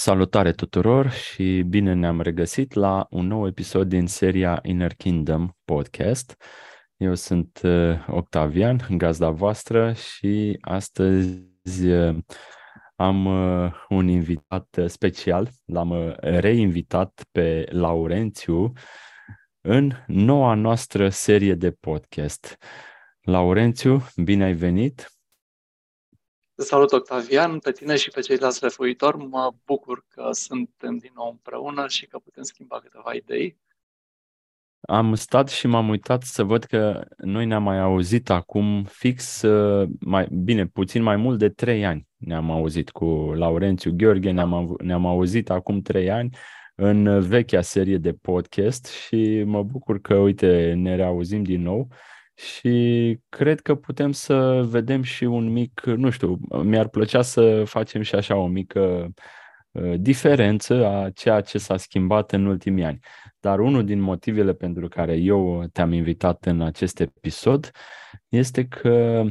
Salutare tuturor și bine ne-am regăsit la un nou episod din seria Inner Kingdom podcast. Eu sunt uh, Octavian, gazda voastră și astăzi uh, am uh, un invitat special, l-am reinvitat pe Laurențiu în noua noastră serie de podcast. Laurențiu, bine ai venit! Te salut, Octavian, pe tine și pe ceilalți refuitori. Mă bucur că suntem din nou împreună și că putem schimba câteva idei. Am stat și m-am uitat să văd că noi ne-am mai auzit acum fix, uh, mai bine, puțin mai mult de trei ani ne-am auzit cu Laurențiu Gheorghe, ne-am, ne-am auzit acum trei ani în vechea serie de podcast și mă bucur că, uite, ne reauzim din nou și cred că putem să vedem și un mic, nu știu, mi-ar plăcea să facem și așa o mică uh, diferență a ceea ce s-a schimbat în ultimii ani. Dar unul din motivele pentru care eu te-am invitat în acest episod este că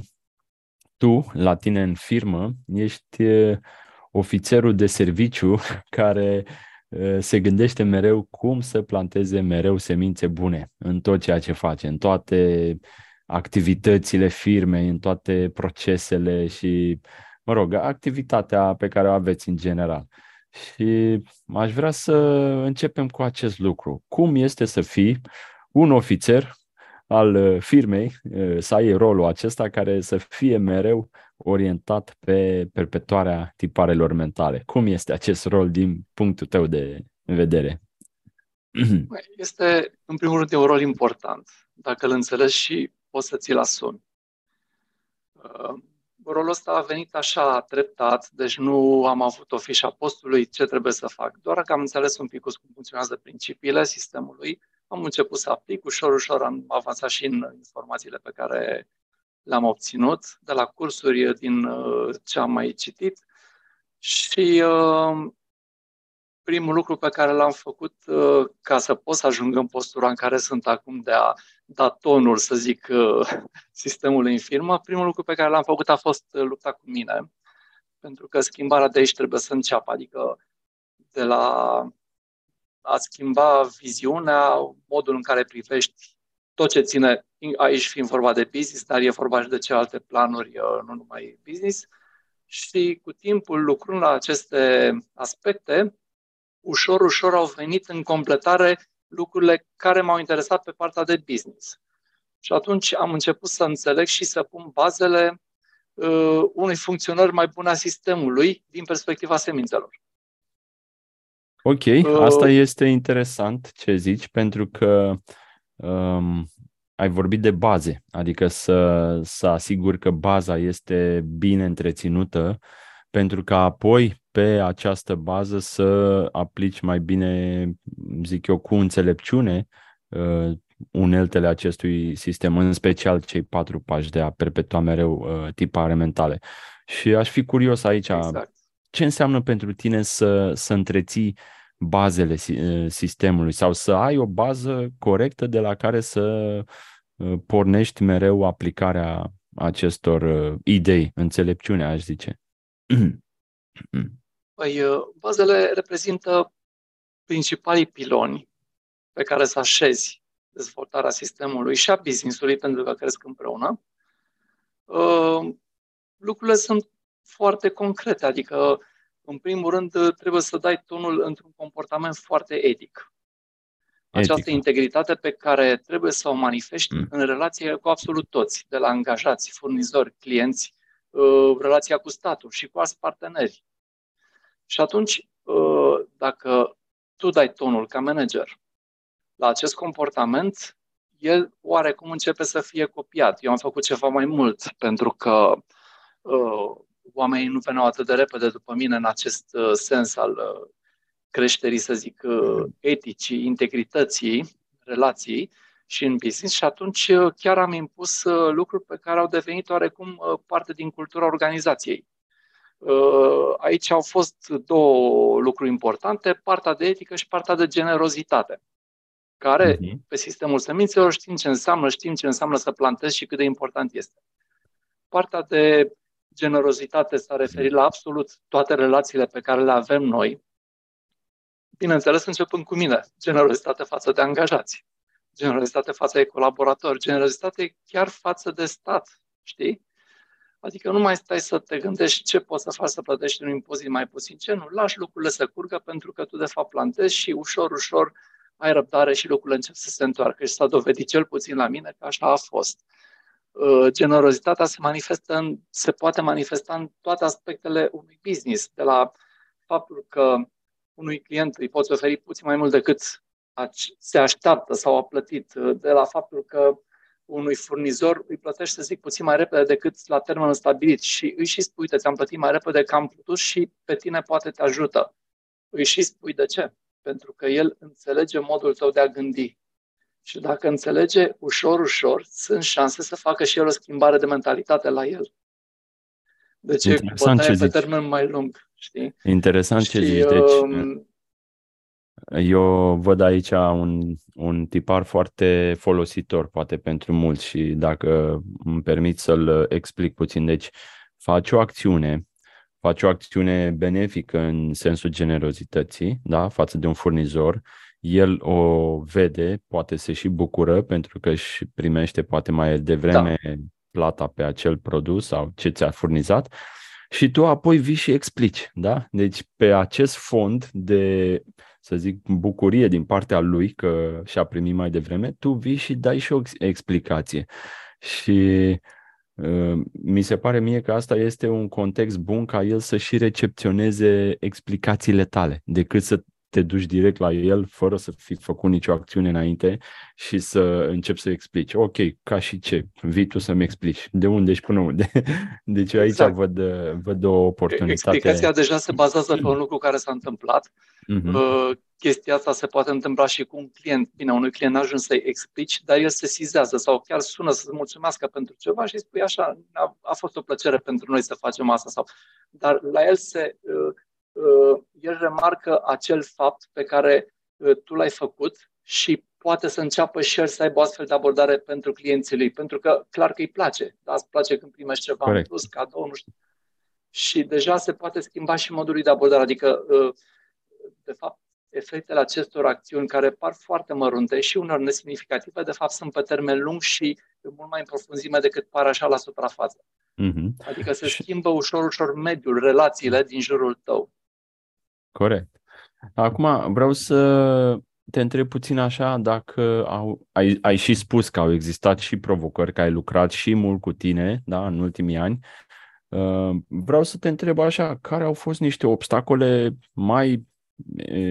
tu, la tine în firmă, ești uh, ofițerul de serviciu care uh, se gândește mereu cum să planteze mereu semințe bune în tot ceea ce face, în toate activitățile firmei, în toate procesele și, mă rog, activitatea pe care o aveți în general. Și aș vrea să începem cu acest lucru. Cum este să fii un ofițer al uh, firmei, uh, să ai rolul acesta care să fie mereu orientat pe perpetuarea tiparelor mentale. Cum este acest rol din punctul tău de vedere? Este, în primul rând, un rol important. Dacă îl înțelegi și poți să ți-l asumi. Uh, rolul ăsta a venit așa treptat, deci nu am avut o fișă postului ce trebuie să fac. Doar că am înțeles un pic cum funcționează principiile sistemului, am început să aplic, ușor, ușor am avansat și în informațiile pe care le-am obținut de la cursuri din uh, ce am mai citit și uh, primul lucru pe care l-am făcut uh, ca să pot să ajung în postura în care sunt acum de a da tonul, să zic, uh, sistemului în firmă, primul lucru pe care l-am făcut a fost uh, lupta cu mine. Pentru că schimbarea de aici trebuie să înceapă, adică de la a schimba viziunea, modul în care privești tot ce ține, aici fiind vorba de business, dar e vorba și de celelalte planuri, nu numai business. Și cu timpul, lucrând la aceste aspecte, ușor, ușor au venit în completare lucrurile care m-au interesat pe partea de business. Și atunci am început să înțeleg și să pun bazele uh, unei funcționări mai bune a sistemului din perspectiva semințelor. Ok, uh, asta este interesant ce zici, pentru că um, ai vorbit de baze, adică să, să asigur că baza este bine întreținută, pentru că apoi pe această bază să aplici mai bine, zic eu, cu înțelepciune uh, uneltele acestui sistem, în special cei patru pași de a perpetua mereu uh, tipare mentale. Și aș fi curios aici, exact. ce înseamnă pentru tine să, să întreții bazele uh, sistemului sau să ai o bază corectă de la care să pornești mereu aplicarea acestor idei, înțelepciune, aș zice. Păi, uh, bazele reprezintă principalii piloni pe care să așezi dezvoltarea sistemului și a business-ului, pentru că cresc împreună. Uh, lucrurile sunt foarte concrete, adică, în primul rând, trebuie să dai tonul într-un comportament foarte etic. Această Etică. integritate pe care trebuie să o manifesti mm. în relație cu absolut toți, de la angajați, furnizori, clienți, uh, relația cu statul și cu alți parteneri. Și atunci, uh, dacă tu dai tonul ca manager la acest comportament, el oarecum începe să fie copiat. Eu am făcut ceva mai mult pentru că uh, oamenii nu veneau atât de repede după mine în acest uh, sens al uh, creșterii, să zic, uh, eticii, integrității, relației și în business și atunci uh, chiar am impus uh, lucruri pe care au devenit oarecum parte din cultura organizației. Uh, aici au fost două lucruri importante, partea de etică și partea de generozitate, care uh-huh. pe sistemul semințelor știm ce înseamnă, știm ce înseamnă să plantezi și cât de important este. Partea de generozitate s-a referit la absolut toate relațiile pe care le avem noi, bineînțeles, începând cu mine, generozitate față de angajați, generozitate față de colaboratori, generozitate chiar față de stat, știi? Adică nu mai stai să te gândești ce poți să faci să plătești un impozit mai puțin, ce nu, lași lucrurile să curgă pentru că tu de fapt plantezi și ușor, ușor ai răbdare și lucrurile încep să se întoarcă și s-a dovedit cel puțin la mine că așa a fost. Uh, generozitatea se, manifestă în, se poate manifesta în toate aspectele unui business, de la faptul că unui client îi poți oferi puțin mai mult decât se așteaptă sau a plătit, uh, de la faptul că unui furnizor îi plătești, să zic, puțin mai repede decât la termenul stabilit și îi și spui, uite, ți-am plătit mai repede că am putut și pe tine poate te ajută. Îi și spui de ce? Pentru că el înțelege modul tău de a gândi. Și dacă înțelege ușor, ușor, sunt șanse să facă și el o schimbare de mentalitate la el. Deci Interesant ce pe zici. termen mai lung, știi? Interesant și, ce zici. Deci, um, eu văd aici un, un tipar foarte folositor, poate pentru mulți și dacă îmi permit să-l explic puțin. Deci, faci o acțiune, faci o acțiune benefică în sensul generozității, da, față de un furnizor, el o vede, poate se și bucură pentru că își primește poate mai devreme da. plata pe acel produs sau ce ți-a furnizat și tu apoi vii și explici, da? Deci pe acest fond de, să zic, bucurie din partea lui că și-a primit mai devreme, tu vii și dai și o explicație. Și uh, mi se pare mie că asta este un context bun ca el să și recepționeze explicațiile tale, decât să te duci direct la el fără să fi făcut nicio acțiune înainte și să începi să explici. Ok, ca și ce? Vii tu să-mi explici. De unde și până unde? Deci aici exact. văd, văd o oportunitate. Explicația deja se bazează pe un lucru care s-a întâmplat. Uh-huh. Uh, chestia asta se poate întâmpla și cu un client. Bine, unui client n ajuns să-i explici, dar el se sizează sau chiar sună să-ți mulțumească pentru ceva și spui așa, a, a fost o plăcere pentru noi să facem asta. Sau... Dar la el se uh, Uh, el remarcă acel fapt pe care uh, tu l-ai făcut și poate să înceapă și el să aibă o astfel de abordare pentru clienții lui, pentru că clar că îi place, da, îți place când primești ceva Corect. în plus, cadou, nu știu. Și deja se poate schimba și modul de abordare, adică, uh, de fapt, efectele acestor acțiuni care par foarte mărunte și unor nesemnificative, de fapt, sunt pe termen lung și mult mai în profunzime decât par așa la suprafață. Mm-hmm. Adică se schimbă ușor, ușor mediul, relațiile din jurul tău. Corect. Acum vreau să te întreb puțin așa dacă au, ai, ai și spus că au existat și provocări, că ai lucrat și mult cu tine da, în ultimii ani. Uh, vreau să te întreb așa, care au fost niște obstacole mai,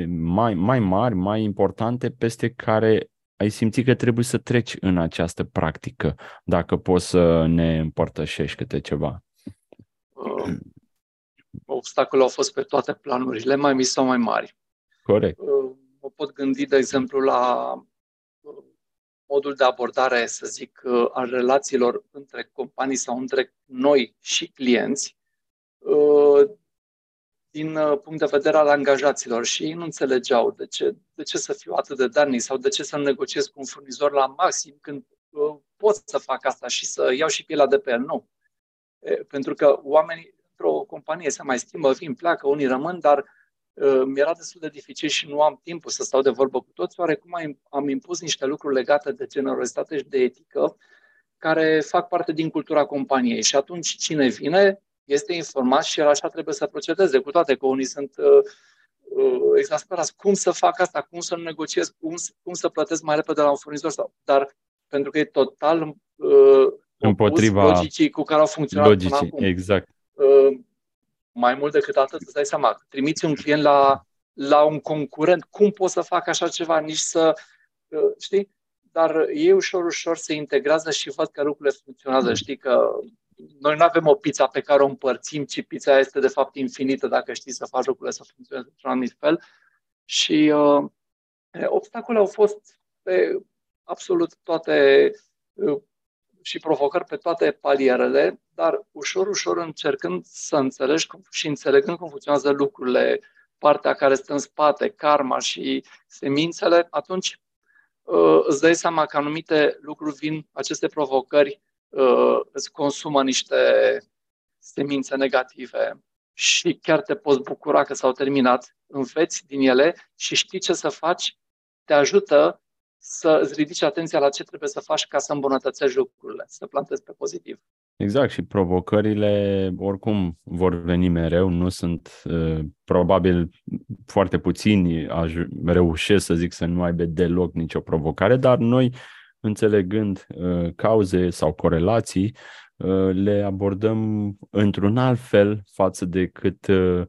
mai, mai mari, mai importante, peste care ai simțit că trebuie să treci în această practică, dacă poți să ne împărtășești câte ceva. Uh, obstacole au fost pe toate planurile, mai mici sau mai mari. Corect. Uh, mă pot gândi, de exemplu, la uh, modul de abordare, să zic, uh, al relațiilor între companii sau între noi și clienți, din punct de vedere al angajaților și ei nu înțelegeau de ce, de ce să fiu atât de darnic sau de ce să negociez cu un furnizor la maxim când pot să fac asta și să iau și pielea de pe el. Nu. Pentru că oamenii într-o companie se mai schimbă, vin, pleacă, unii rămân, dar uh, mi-era destul de dificil și nu am timpul să stau de vorbă cu toți, oarecum am, am impus niște lucruri legate de generozitate și de etică care fac parte din cultura companiei. Și atunci cine vine este informat și el așa trebuie să procedeze, cu toate că unii sunt uh, uh, exasperați. Cum să fac asta? Cum să negociez? Cum, cum să plătesc mai repede la un furnizor? Sau, dar pentru că e total uh, împotriva logicii cu care au funcționat logicii, până acum. Exact. Uh, mai mult decât atât, îți dai seama, trimiți un client la, la un concurent, cum pot să fac așa ceva, nici să, uh, știi? Dar ei ușor, ușor se integrează și văd că lucrurile funcționează. Știi că noi nu avem o pizza pe care o împărțim, ci pizza este de fapt infinită dacă știi să faci lucrurile să funcționeze într-un anumit fel. Și uh, obstacole au fost pe absolut toate uh, și provocări pe toate palierele, dar ușor, ușor încercând să înțelegi cum, și înțelegând cum funcționează lucrurile, partea care stă în spate, karma și semințele, atunci uh, îți dai seama că anumite lucruri vin, aceste provocări uh, îți consumă niște semințe negative și chiar te poți bucura că s-au terminat, înveți din ele și știi ce să faci, te ajută să îți ridici atenția la ce trebuie să faci ca să îmbunătățești lucrurile, să plantezi pe pozitiv. Exact, și provocările oricum vor veni mereu, nu sunt uh, probabil foarte puțini aj- reușesc să zic să nu aibă deloc nicio provocare, dar noi înțelegând uh, cauze sau corelații, uh, le abordăm într-un alt fel față de cât uh, uh,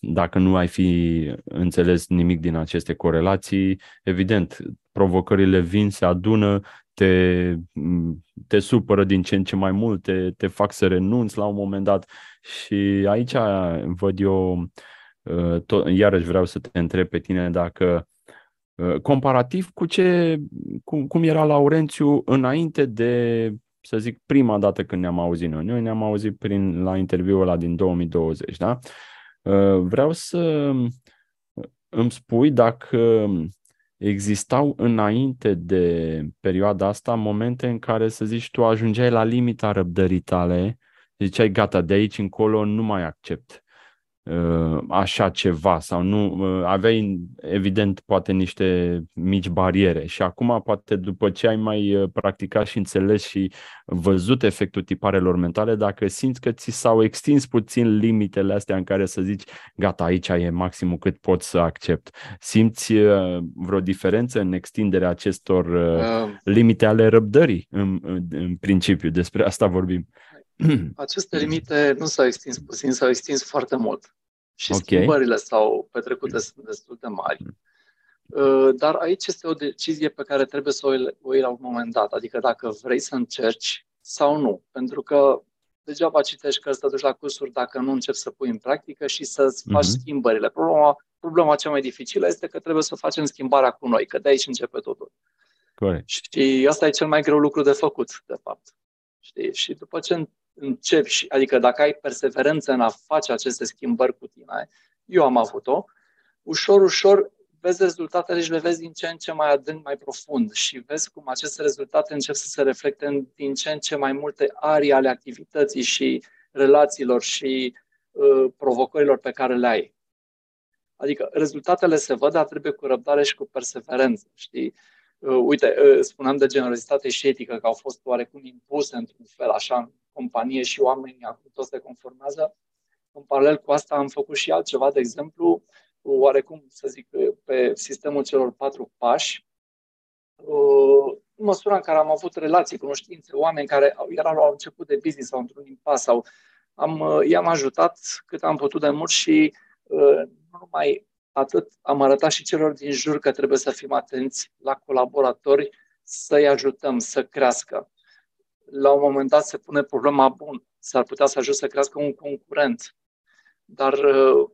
dacă nu ai fi înțeles nimic din aceste corelații, evident, provocările vin, se adună, te, te supără din ce în ce mai mult, te, te fac să renunți la un moment dat și aici văd eu, uh, tot, iarăși vreau să te întreb pe tine dacă uh, comparativ cu ce, cum, cum era Laurențiu înainte de, să zic, prima dată când ne-am auzit noi. Noi ne-am auzit prin, la interviul ăla din 2020, da? Uh, vreau să îmi spui dacă existau înainte de perioada asta momente în care, să zici, tu ajungeai la limita răbdării tale, ziceai, gata, de aici încolo nu mai accept. Uh, așa ceva sau nu, uh, aveai evident poate niște mici bariere și acum poate după ce ai mai uh, practicat și înțeles și văzut efectul tiparelor mentale, dacă simți că ți s-au extins puțin limitele astea în care să zici gata, aici e maximul cât pot să accept. Simți vreo diferență în extinderea acestor uh, limite ale răbdării în, în, în principiu, despre asta vorbim. Aceste limite nu s-au extins puțin, s-au extins foarte mult. Și okay. schimbările s-au petrecut destul de mari. Mm. Uh, dar aici este o decizie pe care trebuie să o iei la un moment dat. Adică dacă vrei să încerci sau nu. Pentru că degeaba citești că să duci la cursuri dacă nu începi să pui în practică și să faci uh-huh. schimbările. Problema, problema cea mai dificilă este că trebuie să facem schimbarea cu noi, că de aici începe totul. Corect. Și asta e cel mai greu lucru de făcut, de fapt. Știi? Și după ce începi, și, adică dacă ai perseverență în a face aceste schimbări cu tine, eu am avut-o, ușor, ușor vezi rezultatele și le vezi din ce în ce mai adânc, mai profund și vezi cum aceste rezultate încep să se reflecte în din ce în ce mai multe arii ale activității și relațiilor și uh, provocărilor pe care le ai. Adică rezultatele se văd, dar trebuie cu răbdare și cu perseverență, știi? Uh, uite, uh, spuneam de generozitate și etică, că au fost oarecum impuse într-un fel, așa, în companie și oamenii acum toți se conformează. În paralel cu asta am făcut și altceva, de exemplu, oarecum, să zic, pe sistemul celor patru pași, uh, în măsura în care am avut relații, cunoștințe, oameni care erau la început de business sau într-un impas sau am, i-am ajutat cât am putut de mult și nu numai atât, am arătat și celor din jur că trebuie să fim atenți la colaboratori, să-i ajutăm să crească. La un moment dat se pune problema, bun, s-ar putea să ajut să crească un concurent, dar uh,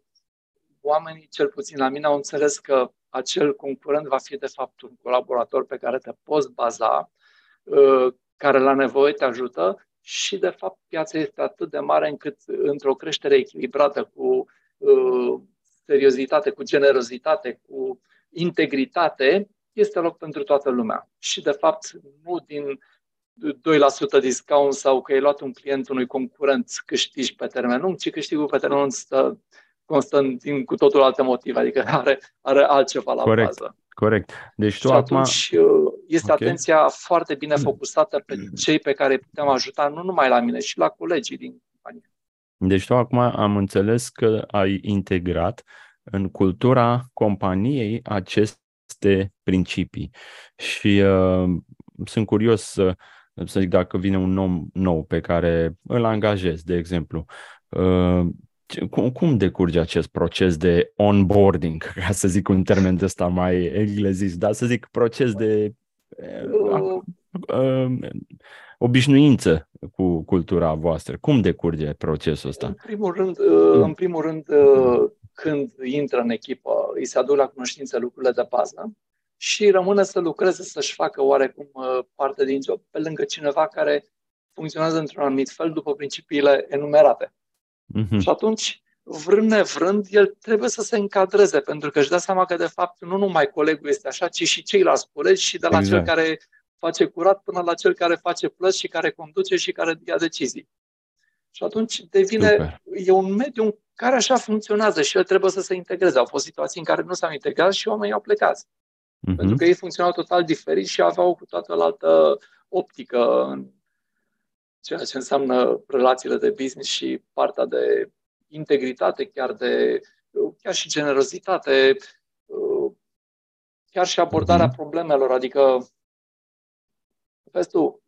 oamenii, cel puțin la mine, au înțeles că acel concurent va fi de fapt un colaborator pe care te poți baza, uh, care la nevoie te ajută și de fapt piața este atât de mare încât într-o creștere echilibrată cu uh, seriozitate, cu generozitate, cu integritate, este loc pentru toată lumea. Și, de fapt, nu din 2% discount sau că ai luat un client unui concurent câștigi pe termen lung, ci câștigul pe termen lung stă constant din cu totul alte motive, adică are, are altceva la Corect. bază. Corect. Deci tu și acum... atunci uh, este okay. atenția foarte bine focusată pe cei pe care îi putem ajuta, nu numai la mine, și la colegii din companie. Deci tu acum am înțeles că ai integrat în cultura companiei aceste principii și uh, sunt curios să, să zic dacă vine un om nou pe care îl angajez, de exemplu, uh, cum, cum decurge acest proces de onboarding, ca să zic un termen de ăsta mai englezist, dar să zic proces de uh, uh, obișnuință cu cultura voastră. Cum decurge procesul ăsta? În primul rând, uh, în primul rând uh, când intră în echipă, îi se aduc la cunoștință lucrurile de bază și rămâne să lucreze, să-și facă oarecum uh, parte din job, pe lângă cineva care funcționează într-un anumit fel după principiile enumerate. Mm-hmm. Și atunci, vrând nevrând, el trebuie să se încadreze, pentru că își dă seama că, de fapt, nu numai colegul este așa, ci și ceilalți colegi și de la exact. cel care face curat până la cel care face plăți și care conduce și care ia decizii. Și atunci devine, Super. e un mediu în care așa funcționează și el trebuie să se integreze. Au fost situații în care nu s-au integrat și oamenii au plecat. Uh-huh. Pentru că ei funcționau total diferit și aveau cu toată o altă optică în ceea ce înseamnă relațiile de business și partea de integritate, chiar de chiar și generozitate, chiar și abordarea uh-huh. problemelor, adică vezi tu,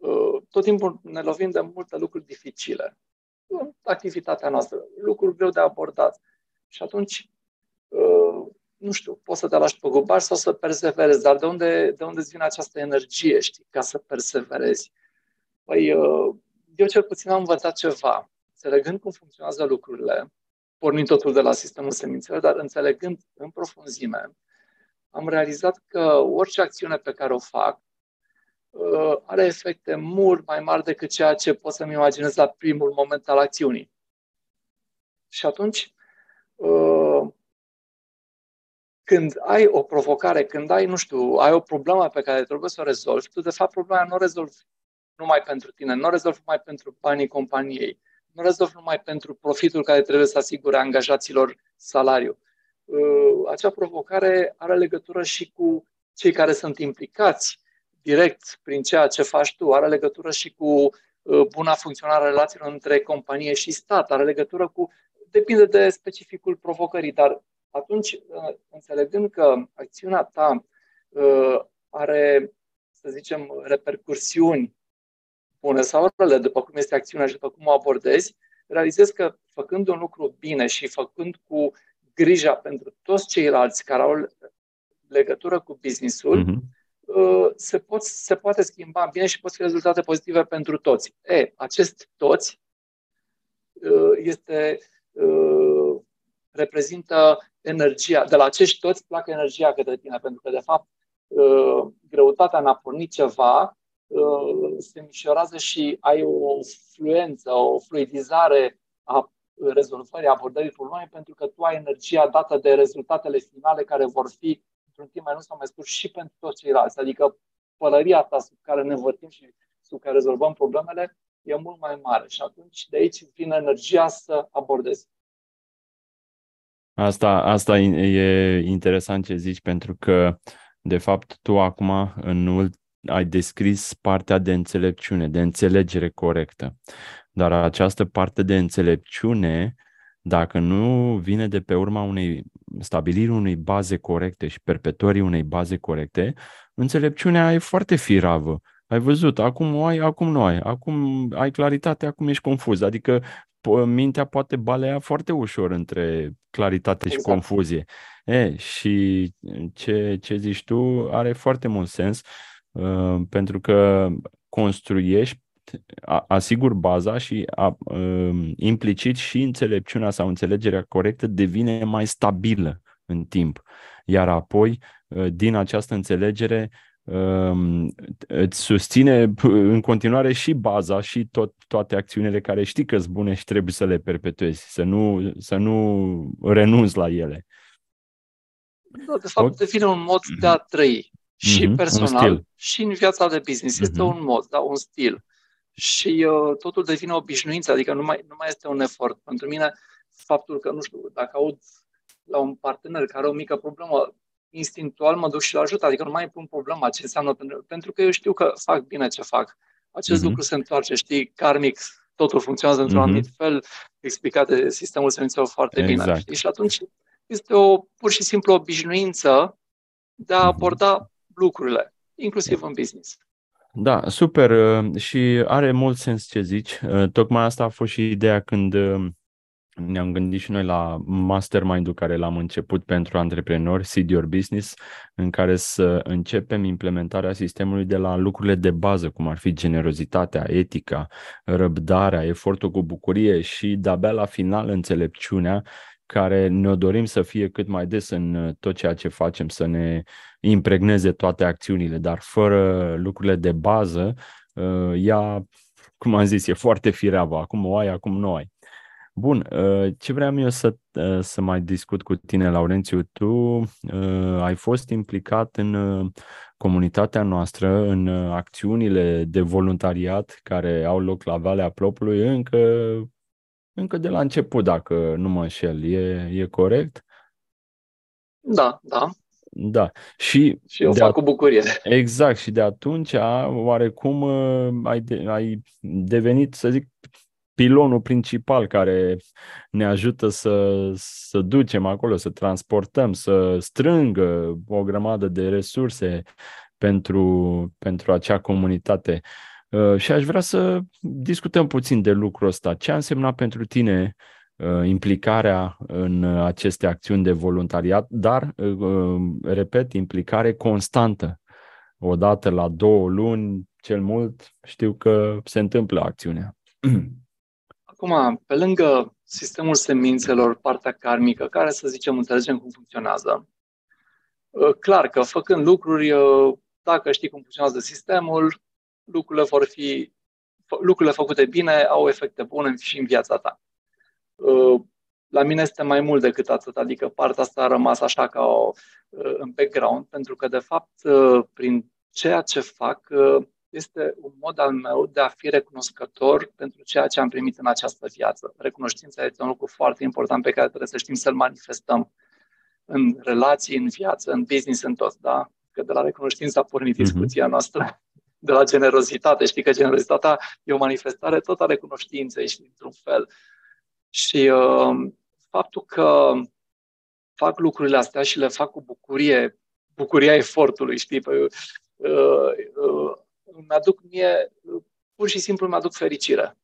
tot timpul ne lovim de multe lucruri dificile în activitatea noastră, lucruri greu de abordat. Și atunci, nu știu, poți să te lași pe gubaș sau să perseverezi, dar de unde, de unde îți vine această energie, știi, ca să perseverezi? Păi, eu cel puțin am învățat ceva, înțelegând cum funcționează lucrurile, pornind totul de la sistemul semințelor, dar înțelegând în profunzime, am realizat că orice acțiune pe care o fac uh, are efecte mult mai mari decât ceea ce pot să-mi imaginez la primul moment al acțiunii. Și atunci, uh, când ai o provocare, când ai, nu știu, ai o problemă pe care trebuie să o rezolvi, tu de fapt problema nu o rezolvi numai pentru tine, nu o rezolvi numai pentru banii companiei, nu rezolvi numai pentru profitul care trebuie să asigure angajaților salariu. Uh, acea provocare are legătură și cu cei care sunt implicați direct prin ceea ce faci tu, are legătură și cu uh, buna funcționare a relațiilor între companie și stat, are legătură cu. depinde de specificul provocării, dar atunci, uh, înțelegând că acțiunea ta are, să zicem, repercursiuni bune sau rele, după cum este acțiunea și după cum o abordezi, realizezi că făcând un lucru bine și făcând cu grija pentru toți ceilalți care au legătură cu businessul, mm-hmm. se, pot, se poate schimba bine și pot fi rezultate pozitive pentru toți. E, acest toți uh, este uh, reprezintă energia. De la acești toți placă energia către tine, pentru că, de fapt, greutatea în a porni ceva se mișorează și ai o fluență, o fluidizare a rezolvării, abordării problemei, pentru că tu ai energia dată de rezultatele finale care vor fi într-un timp mai lung sau mai scurt și pentru toți ceilalți. Adică pălăria ta sub care ne vătim și sub care rezolvăm problemele e mult mai mare și atunci de aici vine energia să abordezi. Asta, asta e interesant ce zici, pentru că, de fapt, tu acum, în ai descris partea de înțelepciune, de înțelegere corectă. Dar această parte de înțelepciune, dacă nu vine de pe urma unei stabilirii unei baze corecte și perpetuării unei baze corecte, înțelepciunea e foarte firavă. Ai văzut, acum o ai, acum nu ai, acum ai claritate, acum ești confuz. Adică mintea poate balea foarte ușor între claritate exact. și confuzie. E, și ce, ce zici tu are foarte mult sens uh, pentru că construiești asigur baza și a, um, implicit și înțelepciunea sau înțelegerea corectă devine mai stabilă în timp. Iar apoi, uh, din această înțelegere, um, îți susține în continuare și baza și tot, toate acțiunile care știi că sunt bune și trebuie să le perpetuezi, să nu, să nu renunți la ele. Da, de fapt, devine un mod de a trăi și mm-hmm, personal și în viața de business. Este mm-hmm. un mod, da, un stil și uh, totul devine obișnuință, adică nu mai, nu mai este un efort. Pentru mine, faptul că, nu știu, dacă aud la un partener care are o mică problemă, instinctual mă duc și-l ajut, adică nu mai pun problema ce înseamnă, pentru, pentru că eu știu că fac bine ce fac. Acest mm-hmm. lucru se întoarce, știi, karmic, totul funcționează într-un mm-hmm. anumit fel, explicat de sistemul semințelor foarte exact. bine. Știi? Și atunci este o pur și simplu obișnuință de a mhm. aborda mm-hmm. lucrurile, inclusiv în business. Da, super uh, și are mult sens ce zici. Uh, tocmai asta a fost și ideea când uh, ne-am gândit și noi la mastermind-ul care l-am început pentru antreprenori, Seed Your Business, în care să începem implementarea sistemului de la lucrurile de bază, cum ar fi generozitatea, etica, răbdarea, efortul cu bucurie și de-abia la final înțelepciunea care ne dorim să fie cât mai des în uh, tot ceea ce facem, să ne impregneze toate acțiunile, dar fără lucrurile de bază, uh, ea, cum am zis, e foarte fireavă. Acum o ai, acum nu ai. Bun, uh, ce vreau eu să, să mai discut cu tine, Laurențiu, tu ai fost implicat în comunitatea noastră, în acțiunile de voluntariat care au loc la Valea Plopului încă încă de la început, dacă nu mă înșel. E, e corect? Da, da. Da. Și, și eu fac a... cu bucurie. Exact. Și de atunci, oarecum, uh, ai, de, ai devenit, să zic, pilonul principal care ne ajută să, să ducem acolo, să transportăm, să strângă o grămadă de resurse pentru, pentru acea comunitate. Uh, și aș vrea să discutăm puțin de lucrul ăsta. Ce a însemnat pentru tine uh, implicarea în aceste acțiuni de voluntariat, dar, uh, repet, implicare constantă. Odată la două luni, cel mult, știu că se întâmplă acțiunea. Acum, pe lângă sistemul semințelor, partea karmică, care, să zicem, înțelegem cum funcționează, clar că făcând lucruri, dacă știi cum funcționează sistemul, lucrurile vor fi lucrurile făcute bine au efecte bune și în viața ta. Uh, la mine este mai mult decât atât, adică partea asta a rămas așa ca o, uh, în background, pentru că, de fapt, uh, prin ceea ce fac, este un mod al meu de a fi recunoscător pentru ceea ce am primit în această viață. Recunoștința este un lucru foarte important pe care trebuie să știm să-l manifestăm în relații, în viață, în business, în tot, da? Că de la recunoștință a pornit mhm. discuția noastră de la generozitate. Știi că generozitatea e o manifestare tot a recunoștinței, și într-un fel. Și uh, faptul că fac lucrurile astea și le fac cu bucurie, bucuria efortului, știi? Păi, uh, uh, mi-aduc mie, pur și simplu mi-aduc fericire.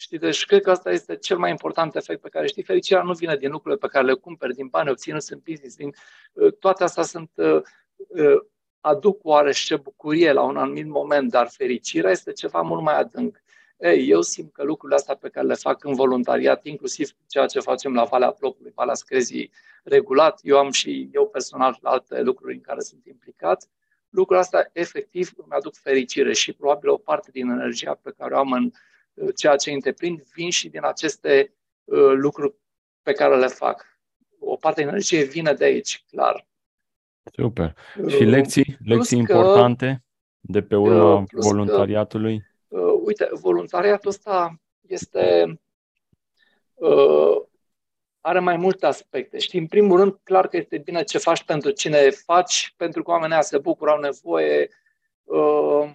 Știi, deci cred că asta este cel mai important efect pe care știi. Fericirea nu vine din lucrurile pe care le cumperi, din bani obținuți în business, din, uh, toate astea sunt uh, uh, aduc oarește bucurie la un anumit moment, dar fericirea este ceva mult mai adânc. Ei, eu simt că lucrurile astea pe care le fac în voluntariat, inclusiv ceea ce facem la Valea Plopului, Valea Screzii, regulat, eu am și eu personal alte lucruri în care sunt implicat, lucrurile astea efectiv îmi aduc fericire și probabil o parte din energia pe care o am în uh, ceea ce întreprind vin și din aceste uh, lucruri pe care le fac. O parte din energie vine de aici, clar. Super. Și lecții, lecții că, importante de pe urma voluntariatului? Că, uh, uite, voluntariatul ăsta este uh, are mai multe aspecte. Știi, în primul rând, clar că este bine ce faci pentru cine faci, pentru că oamenii se bucură, au nevoie, uh,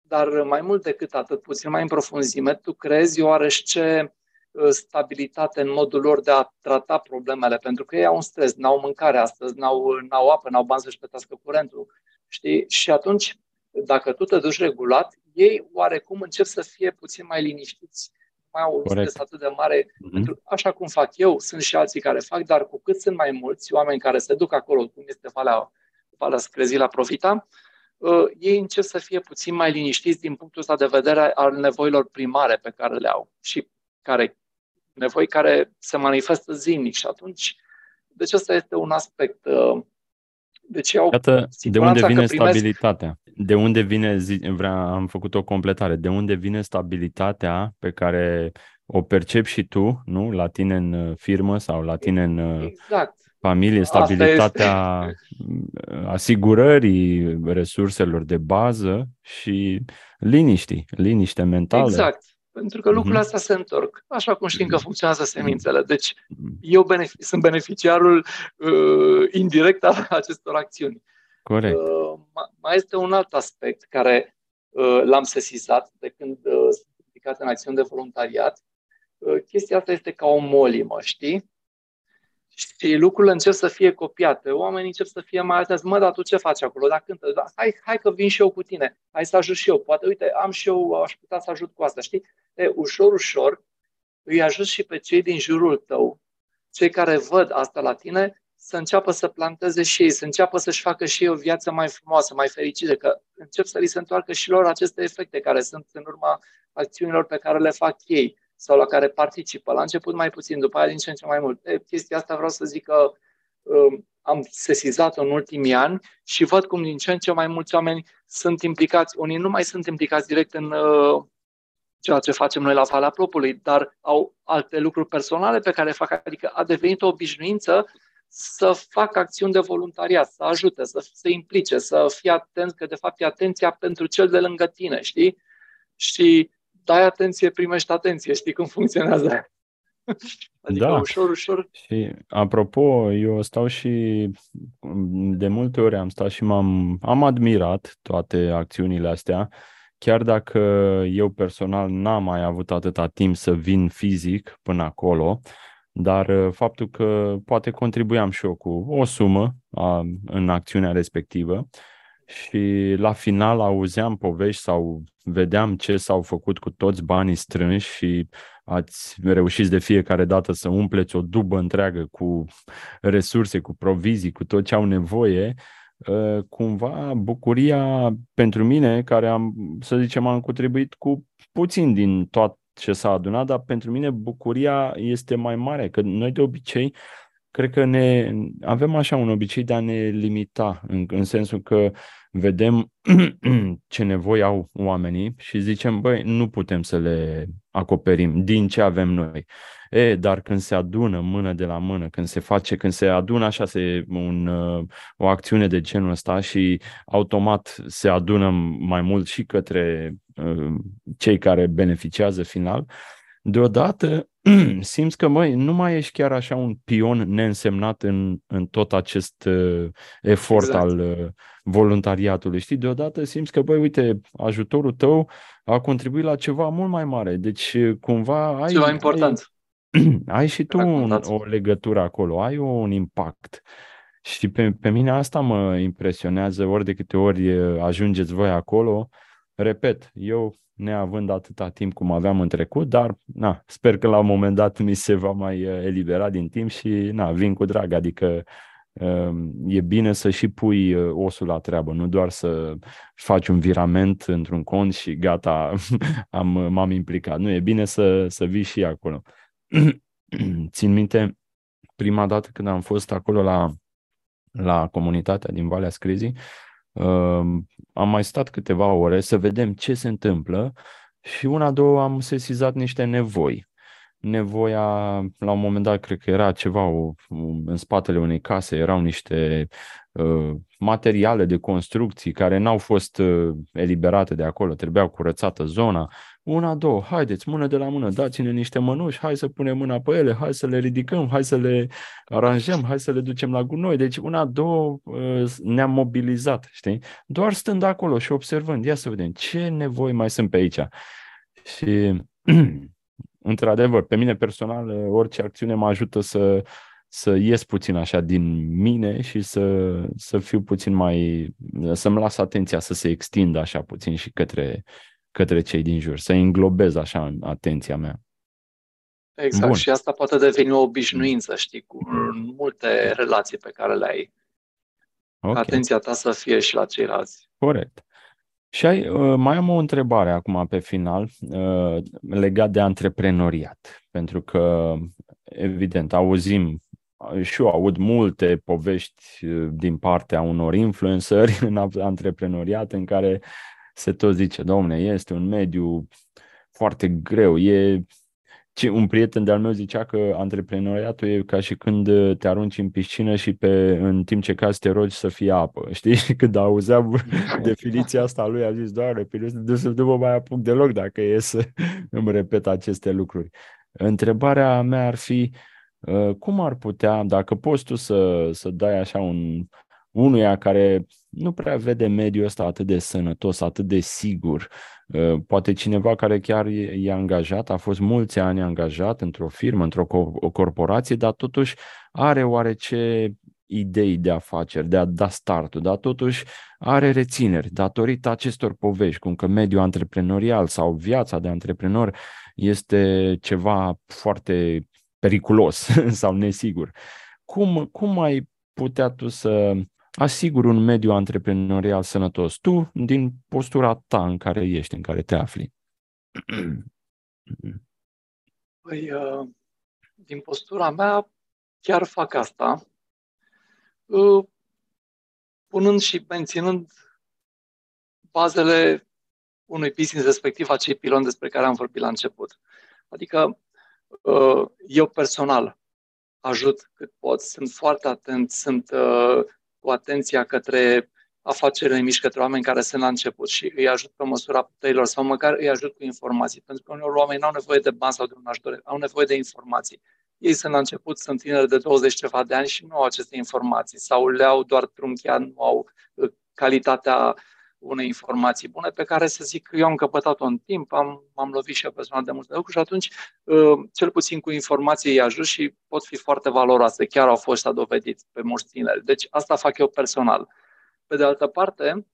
dar mai mult decât atât, puțin mai în profunzime, tu crezi oarește Uh, stabilitate în modul lor de a trata problemele, pentru că ei au un stres, n-au mâncare astăzi, n-au, n-au apă, n-au bani să-și plătească curentul. Știi? Și atunci, dacă tu te duci regulat, ei oarecum încep să fie puțin mai liniștiți, mai au un stres atât de mare. Mm-hmm. Pentru, așa cum fac eu, sunt și alții care fac, dar cu cât sunt mai mulți oameni care se duc acolo, cum este Valea, Valea Screzi la Profita, uh, ei încep să fie puțin mai liniștiți din punctul ăsta de vedere al nevoilor primare pe care le au și care nevoi care se manifestă zilnic și atunci, deci ăsta este un aspect. Uh, deci au Iată, de unde vine primesc... stabilitatea? De unde vine, zi, vrea, am făcut o completare, de unde vine stabilitatea pe care o percepi și tu, nu? La tine în uh, firmă sau la tine în uh, exact. familie, stabilitatea asigurării resurselor de bază și liniștii, liniște mentală. Exact. Pentru că lucrurile mhm. astea se întorc, așa cum știm că mhm. funcționează semințele. Deci eu benefic- sunt beneficiarul uh, indirect al acestor acțiuni. Corect. Uh, mai este un alt aspect care uh, l-am sesizat de când uh, sunt implicat în acțiuni de voluntariat. Uh, chestia asta este ca o molimă, știi? Și lucrurile încep să fie copiate. Oamenii încep să fie mai atenți. Mă, dar tu ce faci acolo? Dar cântă. Da, hai, hai că vin și eu cu tine. Hai să ajut și eu. Poate, uite, am și eu, aș putea să ajut cu asta. Știi? E, ușor, ușor, îi ajut și pe cei din jurul tău, cei care văd asta la tine, să înceapă să planteze și ei, să înceapă să-și facă și ei o viață mai frumoasă, mai fericită, că încep să li se întoarcă și lor aceste efecte care sunt în urma acțiunilor pe care le fac ei sau la care participă. La început mai puțin, după aia din ce în ce mai mult. E, chestia asta vreau să zic că um, am sesizat în ultimii ani și văd cum din ce în ce mai mulți oameni sunt implicați. Unii nu mai sunt implicați direct în uh, ceea ce facem noi la Valea Plopului, dar au alte lucruri personale pe care le fac. Adică a devenit o obișnuință să fac acțiuni de voluntariat, să ajute, să se implice, să fie atent, că de fapt e atenția pentru cel de lângă tine, știi? Și dai atenție, primești atenție. Știi cum funcționează Adică da. ușor, ușor. Și apropo, eu stau și de multe ori am stat și m-am am admirat toate acțiunile astea, chiar dacă eu personal n-am mai avut atâta timp să vin fizic până acolo, dar uh, faptul că poate contribuiam și eu cu o sumă a, în acțiunea respectivă și la final auzeam povești sau vedeam ce s-au făcut cu toți banii strânși și ați reușit de fiecare dată să umpleți o dubă întreagă cu resurse, cu provizii, cu tot ce au nevoie, ă, cumva bucuria pentru mine, care am, să zicem, am contribuit cu puțin din tot ce s-a adunat, dar pentru mine bucuria este mai mare, că noi de obicei cred că ne avem așa un obicei de a ne limita, în, în sensul că vedem ce nevoi au oamenii și zicem, băi, nu putem să le acoperim din ce avem noi. E, dar când se adună mână de la mână, când se face, când se adună așa se, un, uh, o acțiune de genul ăsta și automat se adună mai mult și către uh, cei care beneficiază final, deodată simți că, măi, nu mai ești chiar așa un pion neînsemnat în, în tot acest uh, efort exact. al uh, voluntariatului. Știi, deodată simți că, băi, uite, ajutorul tău a contribuit la ceva mult mai mare. Deci, uh, cumva ai... Ceva important. Ai, ai și tu un, o legătură acolo, ai un impact. Și pe, pe mine asta mă impresionează ori de câte ori uh, ajungeți voi acolo. Repet, eu neavând atâta timp cum aveam în trecut, dar na, sper că la un moment dat mi se va mai uh, elibera din timp și na, vin cu drag, adică um, e bine să și pui uh, osul la treabă, nu doar să faci un virament într-un cont și gata, am, m-am implicat. Nu, e bine să, să vii și acolo. Țin minte, prima dată când am fost acolo la, la comunitatea din Valea Scrizii, am mai stat câteva ore să vedem ce se întâmplă și una, două am sesizat niște nevoi. Nevoia, la un moment dat, cred că era ceva o, în spatele unei case, erau niște uh, materiale de construcții care n-au fost uh, eliberate de acolo, trebuiau curățată zona. Una, două, haideți, mână de la mână, dați-ne niște mănuși, hai să punem mâna pe ele, hai să le ridicăm, hai să le aranjăm, hai să le ducem la gunoi. Deci una, două, uh, ne-am mobilizat, știi? Doar stând acolo și observând, ia să vedem ce nevoi mai sunt pe aici. Și, într-adevăr, pe mine personal, uh, orice acțiune mă ajută să, să ies puțin așa din mine și să, să fiu puțin mai, să-mi las atenția să se extindă așa puțin și către, către cei din jur, să înglobez așa atenția mea. Exact, Bun. și asta poate deveni o obișnuință, știi, cu multe relații pe care le ai. Okay. Atenția ta să fie și la ceilalți. Corect. Și ai, uh, mai am o întrebare acum pe final uh, legat de antreprenoriat, pentru că, evident, auzim și eu aud multe povești uh, din partea unor influenceri în antreprenoriat în care se tot zice, domne, este un mediu foarte greu, e un prieten de-al meu zicea că antreprenoriatul e ca și când uh, te arunci în piscină și pe, în timp ce cazi te rogi să fie apă. Știi? Când auzeam definiția asta lui, a zis, doar de să nu mă mai apuc deloc dacă e să îmi repet aceste lucruri. Întrebarea mea ar fi, uh, cum ar putea, dacă poți tu să, să dai așa un, unuia care nu prea vede mediul ăsta atât de sănătos, atât de sigur. Uh, poate cineva care chiar e angajat, a fost mulți ani angajat într-o firmă, într-o co- corporație, dar totuși are oarece idei de afaceri, de a da startul, dar totuși are rețineri datorită acestor povești, cum că mediul antreprenorial sau viața de antreprenor este ceva foarte periculos sau nesigur. Cum, cum ai putea tu să asiguri un mediu antreprenorial sănătos. Tu, din postura ta în care ești, în care te afli. Păi, uh, din postura mea, chiar fac asta, uh, punând și menținând bazele unui business, respectiv acei piloni despre care am vorbit la început. Adică, uh, eu personal ajut cât pot, sunt foarte atent, sunt cu atenția către afacerile mici către oameni care sunt la început și îi ajut pe măsura puterilor sau măcar îi ajut cu informații. Pentru că uneori oamenii nu au nevoie de bani sau de un ajutor, au nevoie de informații. Ei sunt la început, sunt tineri de 20 ceva de ani și nu au aceste informații sau le au doar trunchiat, nu au uh, calitatea unei informații bune pe care să zic că eu am căpătat-o în timp, am, am lovit și eu personal de multe lucruri și atunci uh, cel puțin cu informații îi ajut și pot fi foarte valoroase. Chiar au fost a dovedit pe mulți tineri. Deci asta fac eu personal. Pe de altă parte,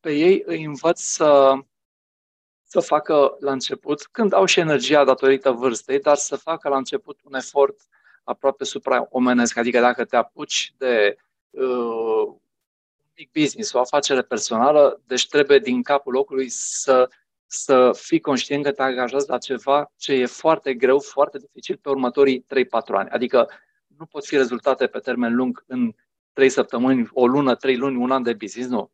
pe ei îi învăț să, să facă la început, când au și energia datorită vârstei, dar să facă la început un efort aproape supraomenesc. Adică dacă te apuci de uh, mic business, o afacere personală, deci trebuie din capul locului să, să fii conștient că te angajați la ceva ce e foarte greu, foarte dificil pe următorii 3-4 ani. Adică nu pot fi rezultate pe termen lung în 3 săptămâni, o lună, 3 luni, un an de business, nu.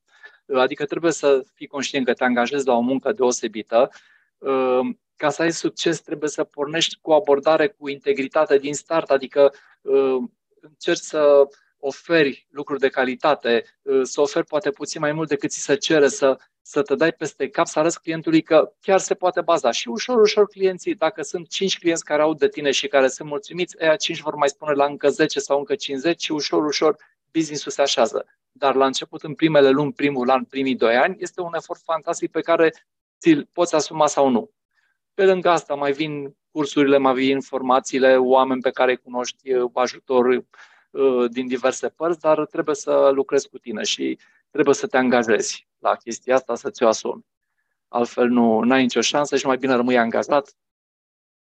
Adică trebuie să fii conștient că te angajezi la o muncă deosebită. Ca să ai succes, trebuie să pornești cu abordare cu integritate din start, adică încerci să oferi lucruri de calitate, uh, să oferi poate puțin mai mult decât ți se cere, să, să te dai peste cap, să arăți clientului că chiar se poate baza. Și ușor, ușor clienții, dacă sunt 5 clienți care au de tine și care sunt mulțumiți, aia 5 vor mai spune la încă 10 sau încă 50 și ușor, ușor business-ul se așează. Dar la început, în primele luni, primul an, primii doi ani, este un efort fantastic pe care ți-l poți asuma sau nu. Pe lângă asta mai vin cursurile, mai vin informațiile, oameni pe care îi cunoști, uh, ajutor, Uh, din diverse părți, dar trebuie să lucrezi cu tine și trebuie să te angajezi la chestia asta, să ți-o asumi. Altfel nu ai nicio șansă și mai bine rămâi angajat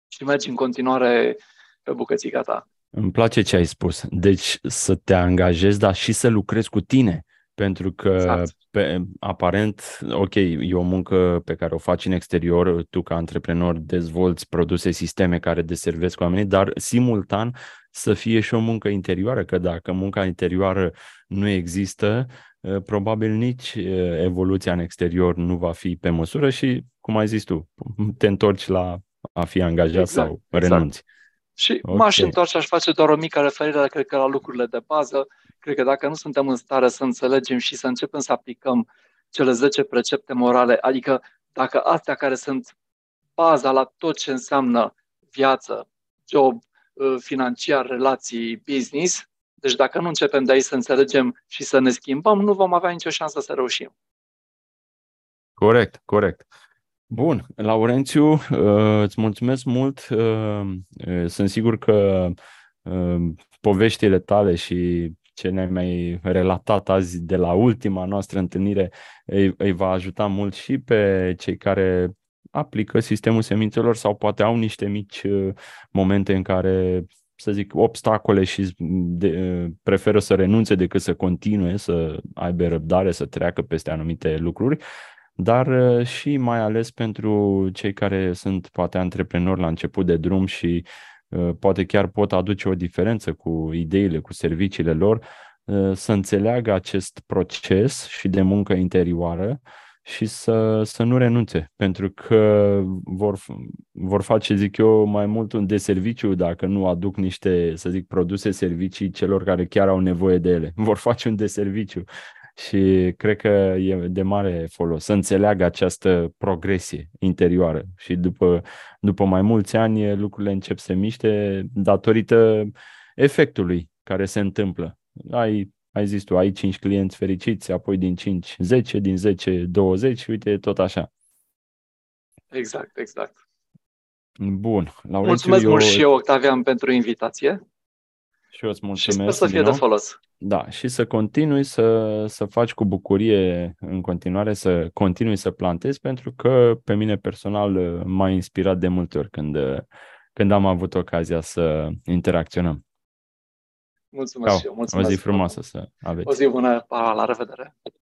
și mergi în continuare pe bucățica ta. Îmi place ce ai spus. Deci să te angajezi, dar și să lucrezi cu tine. Pentru că, exact. pe, aparent, ok, e o muncă pe care o faci în exterior, tu ca antreprenor dezvolți produse, sisteme care deservesc oamenii, dar simultan să fie și o muncă interioară, că dacă munca interioară nu există, ă, probabil nici ă, evoluția în exterior nu va fi pe măsură și, cum ai zis tu, te întorci la a fi angajat exact, sau exact. renunți. Și okay. m-aș întoarce, aș face doar o mică referire, cred că, la lucrurile de bază. Cred că dacă nu suntem în stare să înțelegem și să începem să aplicăm cele 10 precepte morale, adică dacă astea care sunt baza la tot ce înseamnă viață, job, ă, financiar, relații, business, deci dacă nu începem de aici să înțelegem și să ne schimbăm, nu vom avea nicio șansă să reușim. Corect, corect. Bun, Laurențiu, uh, îți mulțumesc mult. Uh, uh, sunt sigur că poveștile tale și ce ne-ai mai relatat azi de la ultima noastră întâlnire îi, îi va ajuta mult și pe cei care aplică sistemul semințelor sau poate au niște mici momente în care, să zic, obstacole și de, preferă să renunțe decât să continue, să aibă răbdare, să treacă peste anumite lucruri. Dar uh, și mai ales pentru cei care sunt poate antreprenori la început de drum și uh, poate chiar pot aduce o diferență cu ideile, cu serviciile lor, uh, să înțeleagă acest proces și de muncă interioară și să, să nu renunțe, pentru că vor, vor face, zic eu, mai mult un deserviciu dacă nu aduc niște, să zic, produse, servicii celor care chiar au nevoie de ele. Vor face un deserviciu și cred că e de mare folos să înțeleagă această progresie interioară și după, după mai mulți ani lucrurile încep să miște datorită efectului care se întâmplă. Ai, ai zis tu, ai 5 clienți fericiți, apoi din 5, 10, din 10, 20, uite, tot așa. Exact, exact. Bun. Laurențiu, mulțumesc eu... mult și eu, Octavian, pentru invitație. Și eu îți mulțumesc. Și sper să fie de folos. Da, și să continui să, să faci cu bucurie în continuare, să continui să plantezi, pentru că pe mine personal m-a inspirat de multe ori când, când am avut ocazia să interacționăm. Mulțumesc Ciao. și eu. Mulțumesc o zi frumoasă să aveți. O zi bună. Pa, la revedere.